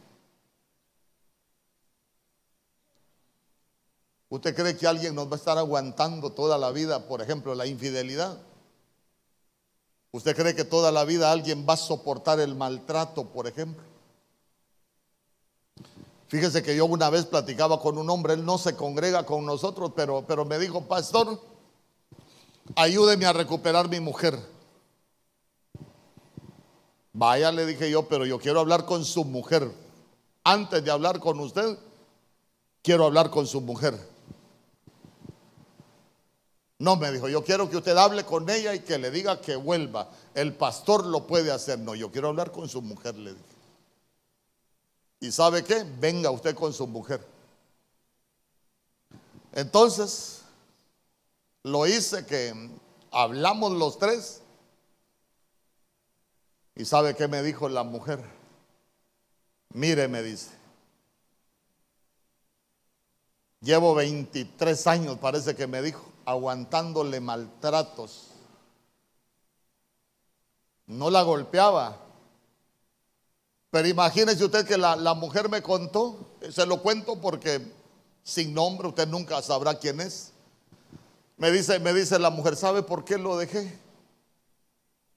¿Usted cree que alguien nos va a estar aguantando toda la vida, por ejemplo, la infidelidad? ¿Usted cree que toda la vida alguien va a soportar el maltrato, por ejemplo? Fíjese que yo una vez platicaba con un hombre, él no se congrega con nosotros, pero, pero me dijo, pastor, ayúdeme a recuperar mi mujer. Vaya, le dije yo, pero yo quiero hablar con su mujer. Antes de hablar con usted, quiero hablar con su mujer. No, me dijo, yo quiero que usted hable con ella y que le diga que vuelva. El pastor lo puede hacer. No, yo quiero hablar con su mujer, le dije. ¿Y sabe qué? Venga usted con su mujer. Entonces, lo hice que hablamos los tres. ¿Y sabe qué me dijo la mujer? Mire, me dice. Llevo 23 años, parece que me dijo, aguantándole maltratos. No la golpeaba. Pero imagínese usted que la, la mujer me contó, se lo cuento porque sin nombre usted nunca sabrá quién es. Me dice, me dice la mujer, ¿sabe por qué lo dejé?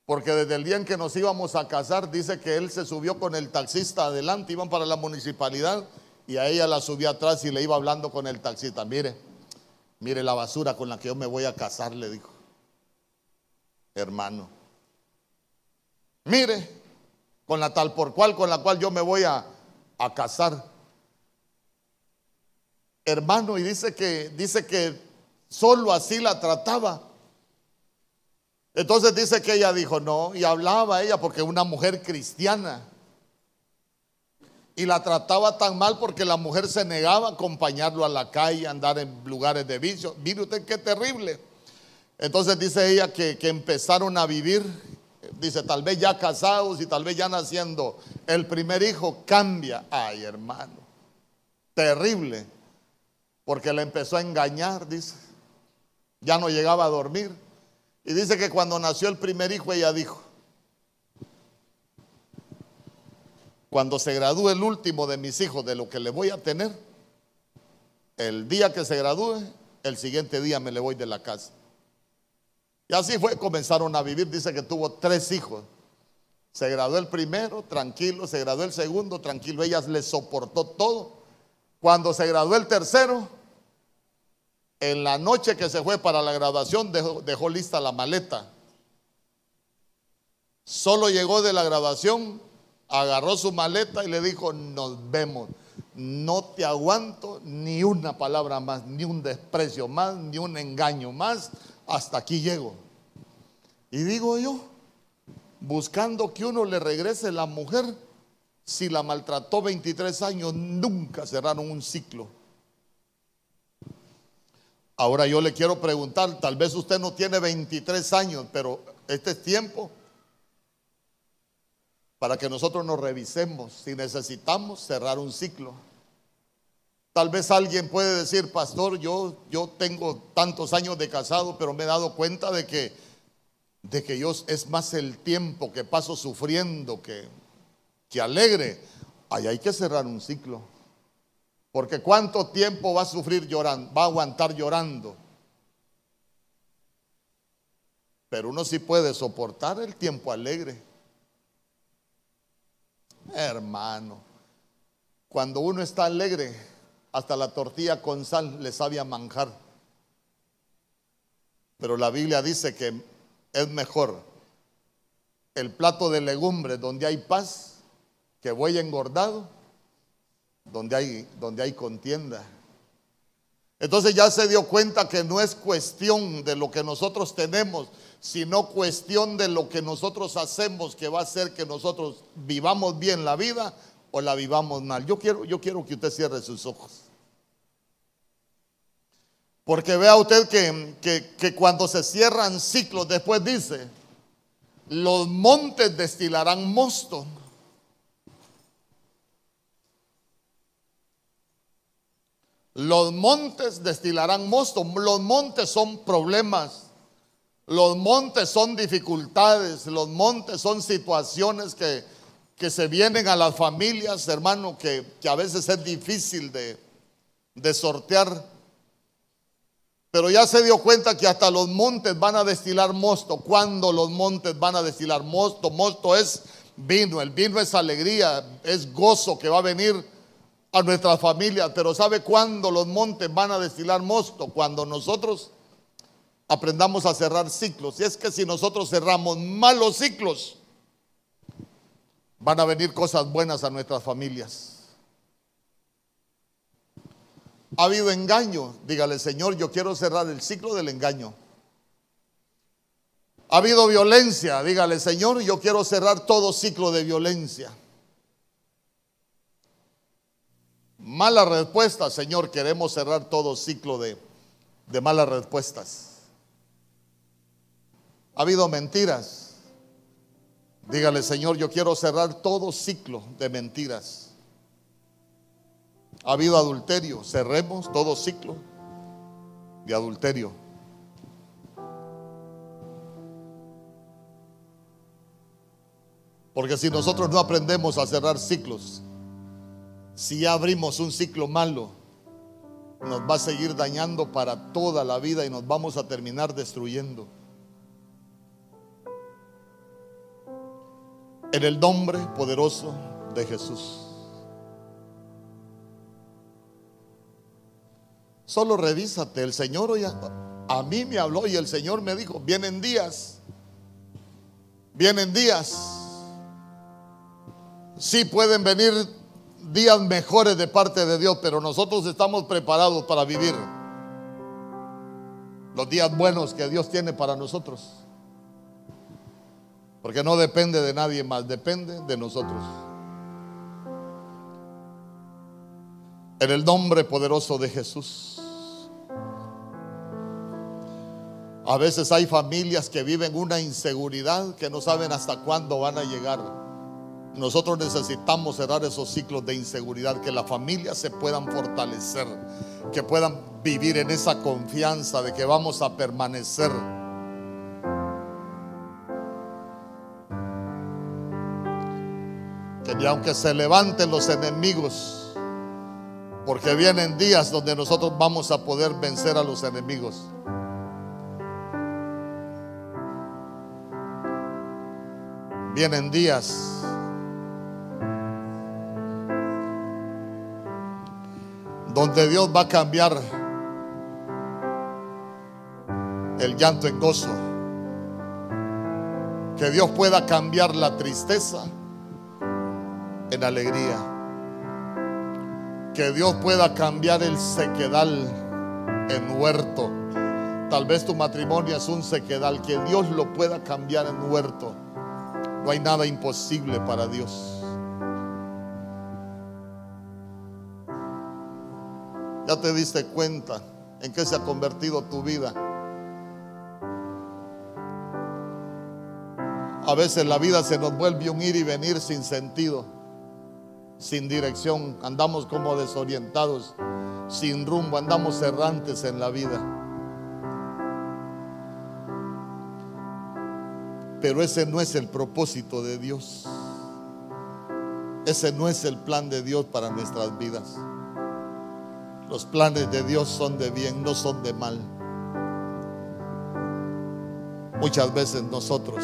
Porque desde el día en que nos íbamos a casar, dice que él se subió con el taxista adelante, iban para la municipalidad y a ella la subió atrás y le iba hablando con el taxista. Mire, mire la basura con la que yo me voy a casar, le dijo. Hermano, mire, con la tal por cual con la cual yo me voy a, a casar. Hermano, y dice que, dice que Solo así la trataba. Entonces dice que ella dijo, no, y hablaba ella porque una mujer cristiana. Y la trataba tan mal porque la mujer se negaba a acompañarlo a la calle, andar en lugares de vicio. Mire usted qué terrible. Entonces dice ella que, que empezaron a vivir, dice, tal vez ya casados y tal vez ya naciendo. El primer hijo cambia. Ay, hermano, terrible. Porque la empezó a engañar, dice ya no llegaba a dormir. Y dice que cuando nació el primer hijo ella dijo, cuando se gradúe el último de mis hijos de lo que le voy a tener, el día que se gradúe, el siguiente día me le voy de la casa. Y así fue, comenzaron a vivir, dice que tuvo tres hijos. Se graduó el primero, tranquilo, se graduó el segundo, tranquilo, ella le soportó todo. Cuando se graduó el tercero, en la noche que se fue para la graduación dejó, dejó lista la maleta. Solo llegó de la graduación agarró su maleta y le dijo, nos vemos. No te aguanto ni una palabra más, ni un desprecio más, ni un engaño más. Hasta aquí llego. Y digo yo, buscando que uno le regrese la mujer, si la maltrató 23 años, nunca cerraron un ciclo. Ahora yo le quiero preguntar, tal vez usted no tiene 23 años, pero este es tiempo para que nosotros nos revisemos si necesitamos cerrar un ciclo. Tal vez alguien puede decir, pastor, yo, yo tengo tantos años de casado, pero me he dado cuenta de que, de que yo es más el tiempo que paso sufriendo que, que alegre. Ahí hay que cerrar un ciclo. Porque cuánto tiempo va a sufrir llorando, va a aguantar llorando. Pero uno sí puede soportar el tiempo alegre. Hermano, cuando uno está alegre, hasta la tortilla con sal le sabe a manjar. Pero la Biblia dice que es mejor el plato de legumbres donde hay paz que buey engordado, donde hay, donde hay contienda. Entonces ya se dio cuenta que no es cuestión de lo que nosotros tenemos, sino cuestión de lo que nosotros hacemos que va a hacer que nosotros vivamos bien la vida o la vivamos mal. Yo quiero, yo quiero que usted cierre sus ojos. Porque vea usted que, que cuando se cierran ciclos, después dice, los montes destilarán mosto. Los montes destilarán mosto. Los montes son problemas. Los montes son dificultades, los montes son situaciones que, que se vienen a las familias, hermano, que, a veces es difícil de, de sortear. Pero ya se dio cuenta que hasta los montes van a destilar mosto. ¿Cuándo los montes van a destilar mosto? Mosto es vino, el vino es alegría, es gozo que va a venir a nuestras familias. Pero ¿sabe cuándo los montes van a destilar mosto? Cuando nosotros aprendamos a cerrar ciclos. Y es que si nosotros cerramos malos ciclos, van a venir cosas buenas a nuestras familias. Ha habido engaño, dígale Señor, yo quiero cerrar el ciclo del engaño. Ha habido violencia, dígale Señor, yo quiero cerrar todo ciclo de violencia. Mala respuesta, Señor, queremos cerrar todo ciclo de, de malas respuestas. Ha habido mentiras. Dígale, Señor, yo quiero cerrar todo ciclo de mentiras. Ha habido adulterio. Cerremos todo ciclo de adulterio. Porque si nosotros no aprendemos a cerrar ciclos, si ya abrimos un ciclo malo, nos va a seguir dañando para toda la vida y nos vamos a terminar destruyendo. En el nombre poderoso de Jesús. Solo revísate. El Señor hoy a, mí me habló y el Señor me dijo, vienen días. Vienen días. Sí pueden venir días mejores de parte de Dios, pero nosotros estamos preparados para vivir los días buenos que Dios tiene para nosotros. Porque no depende de nadie más, depende de nosotros. En el nombre poderoso de Jesús. A veces hay familias que viven una inseguridad que no saben hasta cuándo van a llegar. Nosotros necesitamos cerrar esos ciclos de inseguridad, que las familias se puedan fortalecer, que puedan vivir en esa confianza de que vamos a permanecer Y aunque se levanten los enemigos, porque vienen días donde nosotros vamos a poder vencer a los enemigos. Vienen días donde Dios va a cambiar el llanto en gozo. Que Dios pueda cambiar la tristeza en alegría. Que Dios pueda cambiar el sequedal en huerto. Tal vez tu matrimonio es un sequedal. Que Dios lo pueda cambiar en huerto. No hay nada imposible para Dios. Ya te diste cuenta en qué se ha convertido tu vida. A veces la vida se nos vuelve un ir y venir sin sentido, sin dirección. Andamos como desorientados, sin rumbo, andamos errantes en la vida. Pero ese no es el propósito de Dios. Ese no es el plan de Dios para nuestras vidas. Los planes de Dios son de bien, no son de mal. Muchas veces nosotros,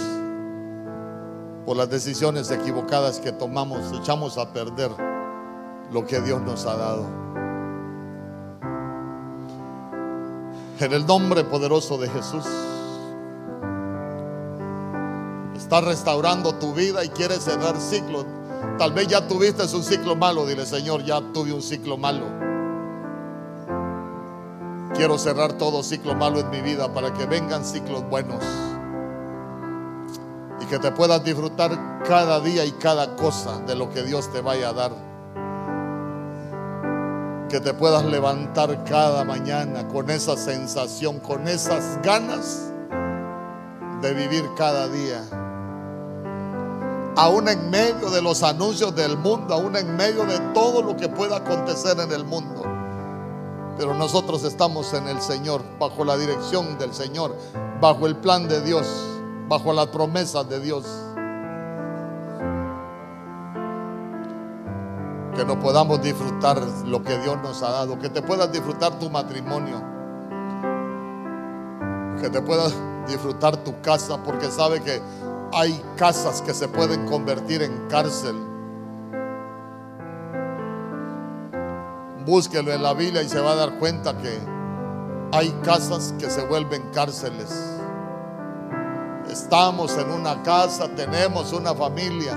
por las decisiones equivocadas que tomamos, echamos a perder lo que Dios nos ha dado. En el nombre poderoso de Jesús, está restaurando tu vida y quieres cerrar ciclos. Tal vez ya tuviste un ciclo malo, dile Señor, ya tuve un ciclo malo. Quiero cerrar todo ciclo malo en mi vida para que vengan ciclos buenos. Y que te puedas disfrutar cada día y cada cosa de lo que Dios te vaya a dar. Que te puedas levantar cada mañana con esa sensación, con esas ganas de vivir cada día. Aún en medio de los anuncios del mundo, aún en medio de todo lo que pueda acontecer en el mundo pero nosotros estamos en el Señor, bajo la dirección del Señor, bajo el plan de Dios, bajo las promesas de Dios. Que nos podamos disfrutar lo que Dios nos ha dado, que te puedas disfrutar tu matrimonio, que te puedas disfrutar tu casa, porque sabe que hay casas que se pueden convertir en cárcel Búsquelo en la Biblia y se va a dar cuenta que hay casas que se vuelven cárceles. Estamos en una casa, tenemos una familia,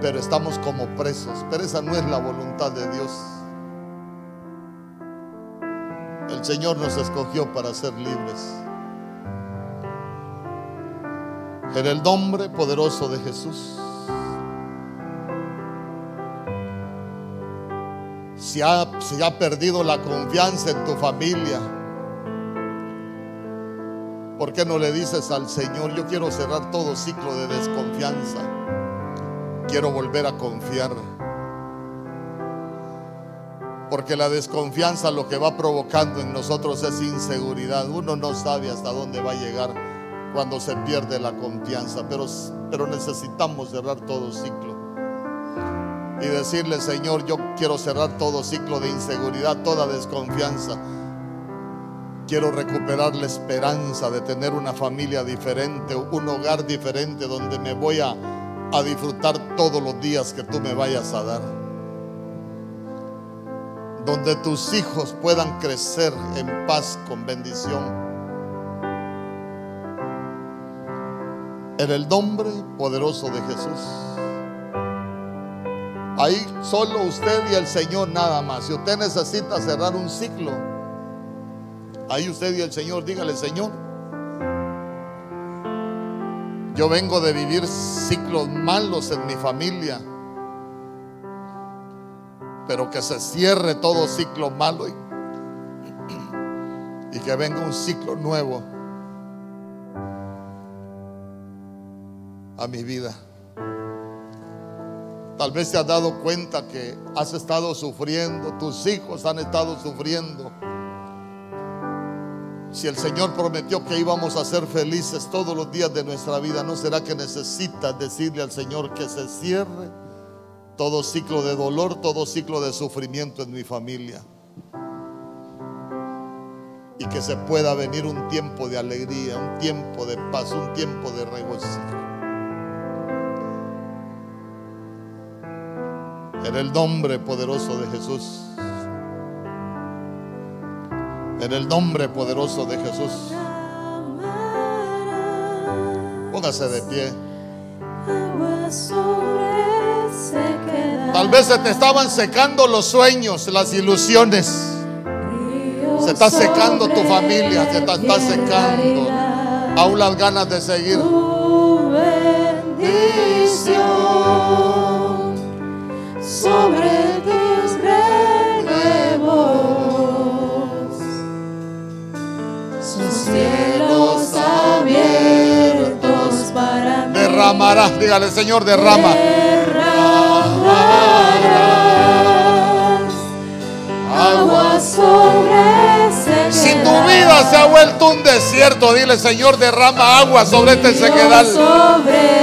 pero estamos como presos. Pero esa no es la voluntad de Dios. El Señor nos escogió para ser libres. En el nombre poderoso de Jesús. Si ha, ha perdido la confianza en tu familia, ¿por qué no le dices al Señor, yo quiero cerrar todo ciclo de desconfianza? Quiero volver a confiar. Porque la desconfianza lo que va provocando en nosotros es inseguridad. Uno no sabe hasta dónde va a llegar cuando se pierde la confianza, pero, pero necesitamos cerrar todo ciclo y decirle, Señor, yo quiero cerrar todo ciclo de inseguridad, toda desconfianza. Quiero recuperar la esperanza de tener una familia diferente, un hogar diferente donde me voy a, a disfrutar todos los días que tú me vayas a dar. Donde tus hijos puedan crecer en paz con bendición. En el nombre poderoso de Jesús. Ahí solo usted y el Señor nada más. Si usted necesita cerrar un ciclo, ahí usted y el Señor, dígale, Señor, yo vengo de vivir ciclos malos en mi familia, pero que se cierre todo ciclo malo y, que venga un ciclo nuevo a mi vida. Tal vez te has dado cuenta que has estado sufriendo, tus hijos han estado sufriendo. Si el Señor prometió que íbamos a ser felices todos los días de nuestra vida, ¿no será que necesitas decirle al Señor que se cierre todo ciclo de dolor, todo ciclo de sufrimiento en mi familia? Y que se pueda venir un tiempo de alegría, un tiempo de paz, un tiempo de regocijo. En el nombre poderoso de Jesús. En el nombre poderoso de Jesús. Póngase de pie. Tal vez se te estaban secando los sueños, las ilusiones. Se está secando tu familia, se te está secando. Aún las ganas de seguir. Sobre tus renuevos, sus cielos abiertos para mí. Derramarás, dígale Señor, derrama. Derramarás agua sobre ese Si tu vida se ha vuelto un desierto, dile Señor, derrama agua sobre este sequedal. sobre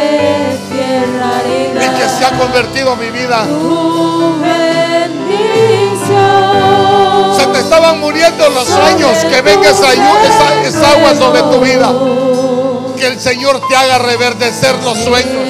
que se ha convertido mi vida. Tu bendición. Se te estaban muriendo los sueños. Que venga esa, esa- esa agua sobre tu vida. Que el Señor te haga reverdecer los sueños.